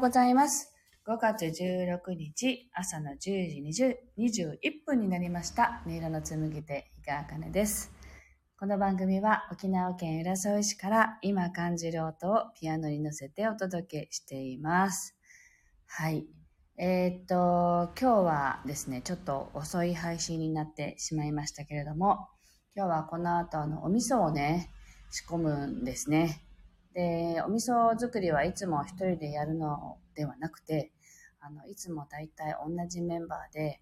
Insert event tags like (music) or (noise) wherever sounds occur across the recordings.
うございます。5月16日朝の10時20 21分になりました。音色の紡ぎ手、日川茜です。この番組は沖縄県浦添市から今感じる音をピアノに乗せてお届けしています。はい。えーっと、今日はですね、ちょっと遅い配信になってしまいましたけれども、今日はこの後あの、お味噌をね、仕込むんですね。で、お味噌作りはいつも一人でやるのではなくて、あの、いつもだいたい同じメンバーで、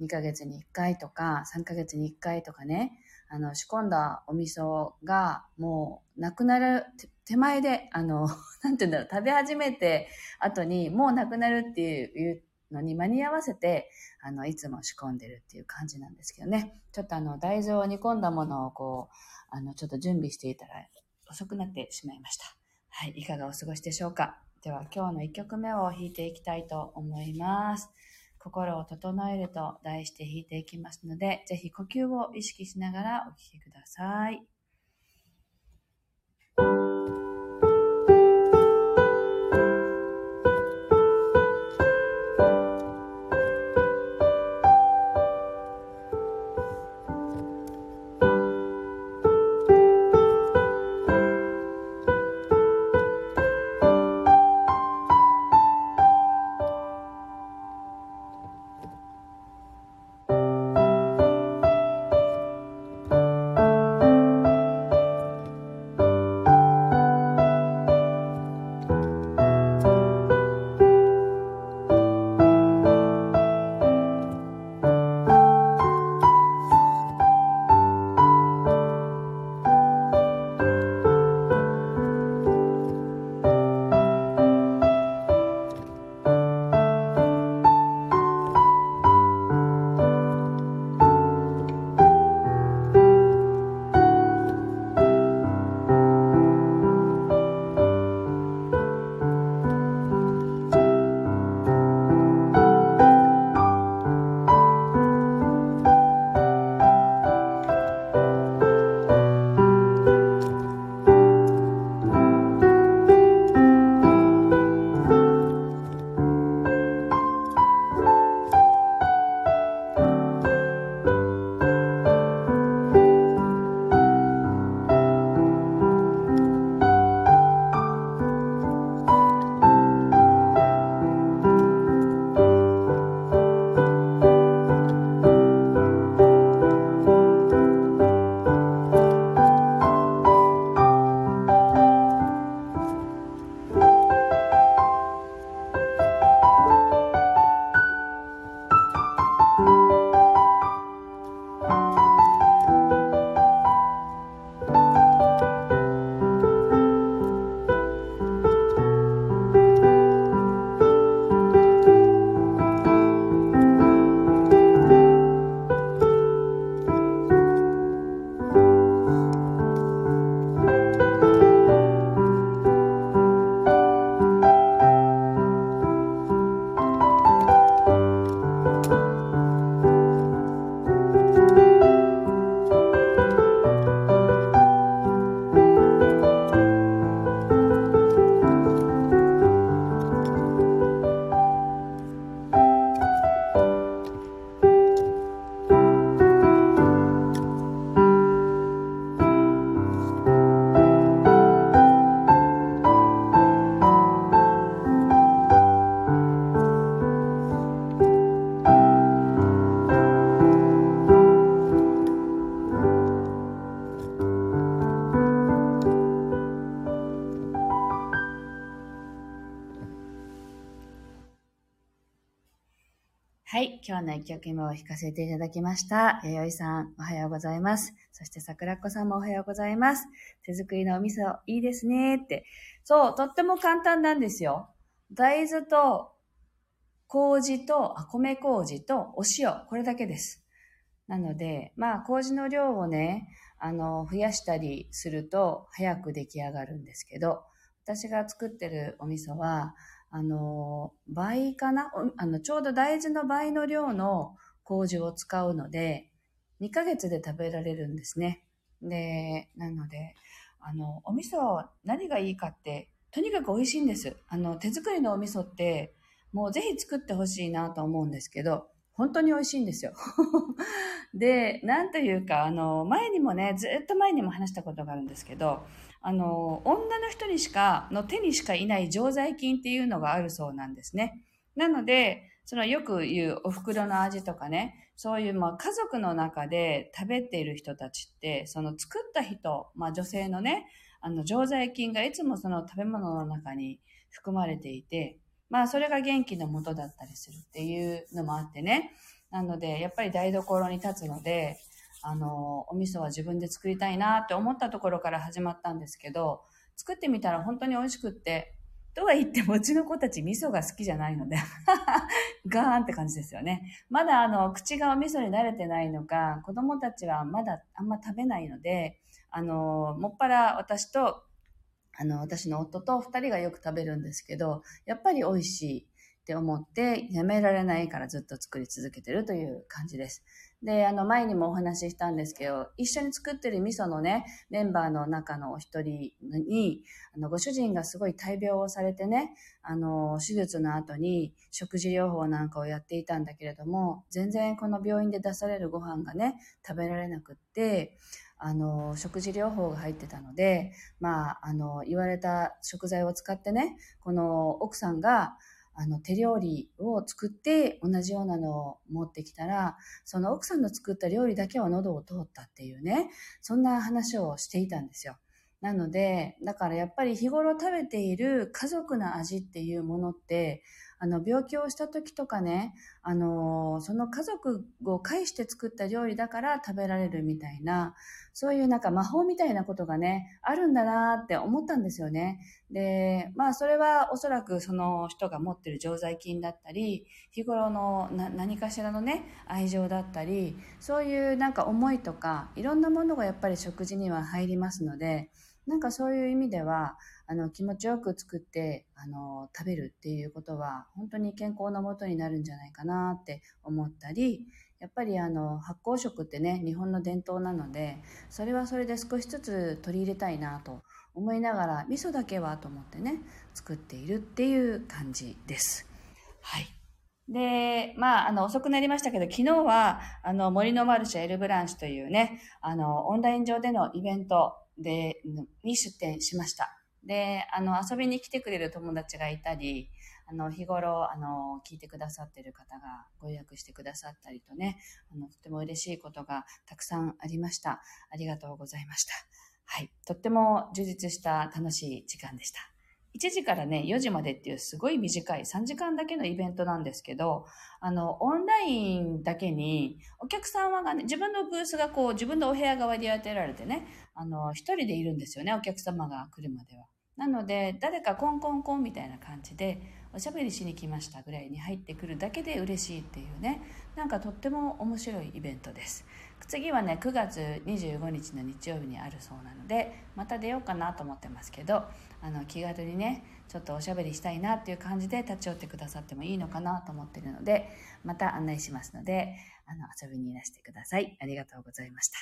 2ヶ月に1回とか、3ヶ月に1回とかね、あの、仕込んだお味噌がもうなくなる手前で、あの、(laughs) なんて言うんだろう、食べ始めて後にもうなくなるっていうのに間に合わせて、あの、いつも仕込んでるっていう感じなんですけどね。ちょっとあの、大豆を煮込んだものをこう、あの、ちょっと準備していたら遅くなってしまいました。はい、いかがお過ごしでしょうか？では今日の1曲目を弾いていきたいと思います。心を整えると題して弾いていきますので、ぜひ呼吸を意識しながらお聴きください。はい。今日の一曲目を弾かせていただきました。弥生さん、おはようございます。そして桜子さんもおはようございます。手作りのお味噌、いいですねって。そう、とっても簡単なんですよ。大豆と、麹と、あ、米麹とお塩、これだけです。なので、まあ、麹の量をね、あの、増やしたりすると早く出来上がるんですけど、私が作ってるお味噌は、あの、倍かな？あの、ちょうど大豆の倍の量の麹を使うので、2ヶ月で食べられるんですね。で、なので、あの、お味噌何がいいかってとにかく美味しいんです。あの、手作りのお味噌って、もうぜひ作ってほしいなと思うんですけど、本当に美味しいんですよ。(laughs) で、なんというか、あの、前にもね、ずっと前にも話したことがあるんですけど、あの、女の人にしか、の手にしかいない常在菌っていうのがあるそうなんですね。なので、そのよく言うお袋の味とかね、そういうまあ家族の中で食べている人たちって、その作った人、まあ女性のね、あの常在菌がいつもその食べ物の中に含まれていて、まあそれが元気のもとだったりするっていうのもあってね。なので、やっぱり台所に立つので、あの、お味噌は自分で作りたいなって思ったところから始まったんですけど、作ってみたら本当に美味しくって、とは言ってもうちの子たち味噌が好きじゃないので (laughs) ガーンって感じですよね。まだあの、口がお味噌に慣れてないのか、子供たちはまだあんま食べないので、あの、もっぱら私と、あの、私の夫と二人がよく食べるんですけど、やっぱり美味しいって思って、やめられないからずっと作り続けてるという感じです。で、あの、前にもお話ししたんですけど、一緒に作ってる味噌のね、メンバーの中のお一人に、あの、ご主人がすごい大病をされてね、あの、手術の後に食事療法なんかをやっていたんだけれども、全然この病院で出されるご飯がね、食べられなくって、あの、食事療法が入ってたので、まあ、あの、言われた食材を使ってね、この奥さんが、あの、手料理を作って同じようなのを持ってきたら、その奥さんの作った料理だけは喉を通ったっていうね、そんな話をしていたんですよ。なので、だからやっぱり日頃食べている家族の味っていうものって、あの、病気をした時とかね、あの、その家族を介して作った料理だから食べられるみたいな、そういうなんか魔法みたいなことがね、あるんだなって思ったんですよね。で、まあそれはおそらくその人が持ってる常在菌だったり、日頃の何かしらのね、愛情だったり、そういうなんか思いとか、いろんなものがやっぱり食事には入りますので、なんかそういう意味では、あの、気持ちよく作って、あの、食べるっていうことは、本当に健康なもとになるんじゃないかなって思ったり、やっぱりあの、発酵食ってね、日本の伝統なので、それはそれで少しずつ取り入れたいなと思いながら、味噌だけはと思ってね、作っているっていう感じです。はい。で、まあ、あの、遅くなりましたけど、昨日は、あの、森のマルシェエルブランシュというね、あの、オンライン上でのイベントで、に出店しました。で、あの、遊びに来てくれる友達がいたり、あの、日頃、あの、聞いてくださってる方がご予約してくださったりとね、あの、とても嬉しいことがたくさんありました。ありがとうございました。はい。とっても充実した楽しい時間でした。1時からね、4時までっていうすごい短い3時間だけのイベントなんですけど、あの、オンラインだけに、お客様がね、自分のブースがこう、自分のお部屋側で当てられてね、あの、一人でいるんですよね、お客様が来るまでは。なので、誰かコンコンコンみたいな感じで、おしゃべりしに来ましたぐらいに入ってくるだけで嬉しいっていうね、なんかとっても面白いイベントです。次はね、9月25日の日曜日にあるそうなので、また出ようかなと思ってますけど、あの、気軽にね、ちょっとおしゃべりしたいなっていう感じで立ち寄ってくださってもいいのかなと思ってるので、また案内しますので、あの、遊びにいらしてください。ありがとうございました。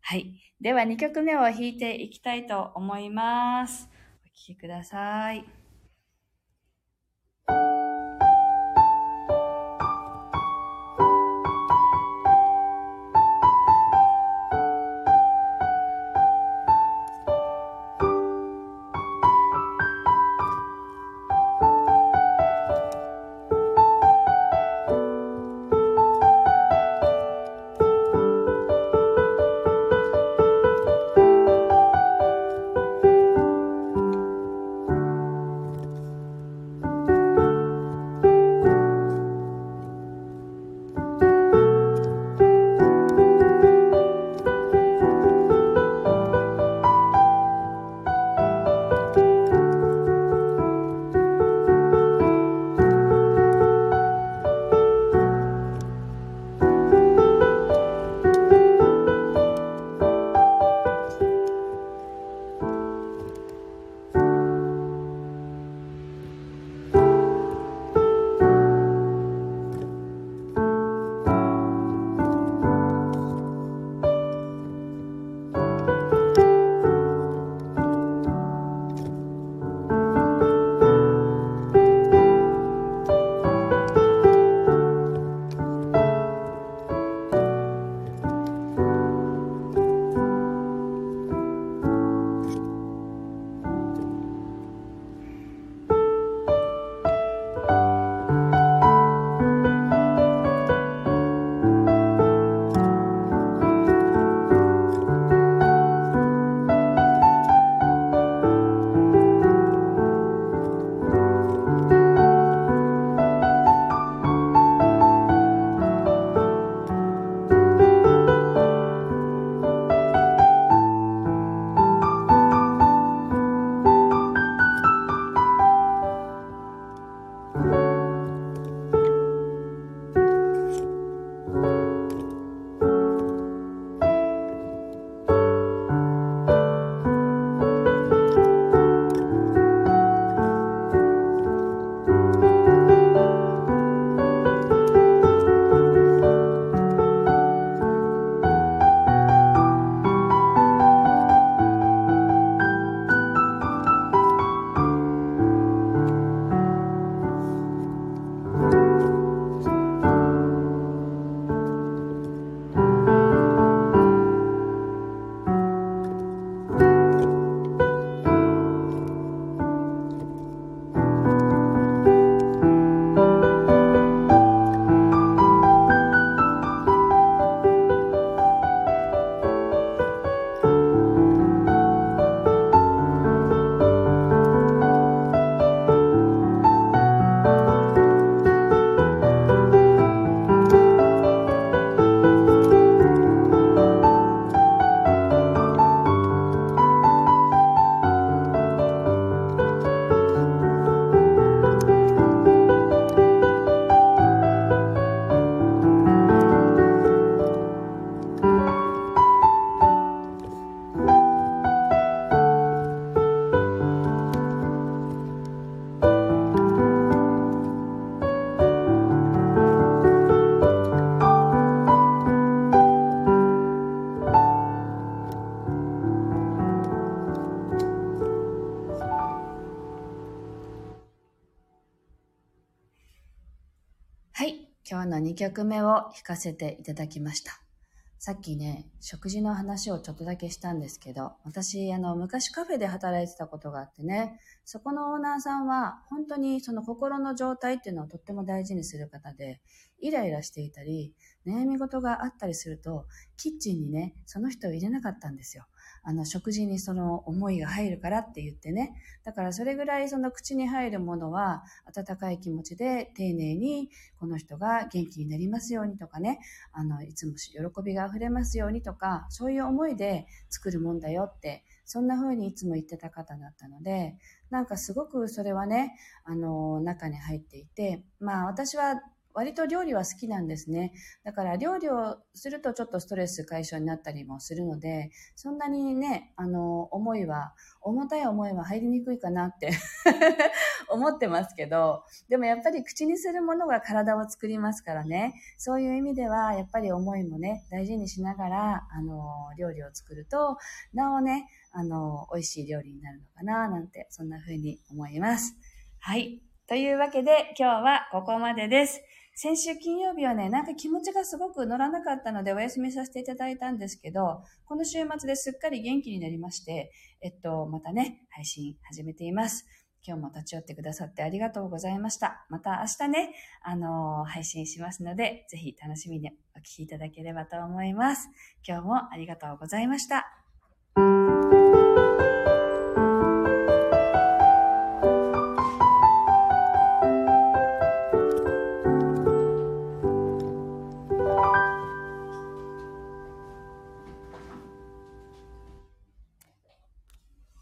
はい。では2曲目を弾いていきたいと思いますお。聴きください。曲目を弾かせていただきました。さっきね、食事の話をちょっとだけしたんですけど、私、あの、昔カフェで働いてたことがあってね、そこのオーナーさんは、本当にその心の状態っていうのをとっても大事にする方で、イライラしていたり、悩み事があったりすると、キッチンにね、その人を入れなかったんですよ。あの、食事にその思いが入るからって言ってね。だからそれぐらいその口に入るものは、温かい気持ちで丁寧に、この人が元気になりますようにとかね、あの、いつも喜びが溢れますようにとか、そういう思いで作るもんだよって、そんな風にいつも言ってた方だったので、なんかすごくそれはね、あの、中に入っていて、まあ私は割と料理は好きなんですね。だから料理をするとちょっとストレス解消になったりもするので、そんなにね、あの、思いは、重たい思いは入りにくいかなって (laughs) 思ってますけど、でもやっぱり口にするものが体を作りますからね、そういう意味ではやっぱり思いもね、大事にしながら、あの、料理を作ると、なおね、あの、美味しい料理になるのかな、なんて、そんな風に思います。はい。というわけで、今日はここまでです。先週金曜日はね、なんか気持ちがすごく乗らなかったのでお休みさせていただいたんですけど、この週末ですっかり元気になりまして、えっと、またね、配信始めています。今日も立ち寄ってくださってありがとうございました。また明日ね、あのー、配信しますので、ぜひ楽しみにお聴きいただければと思います。今日もありがとうございました。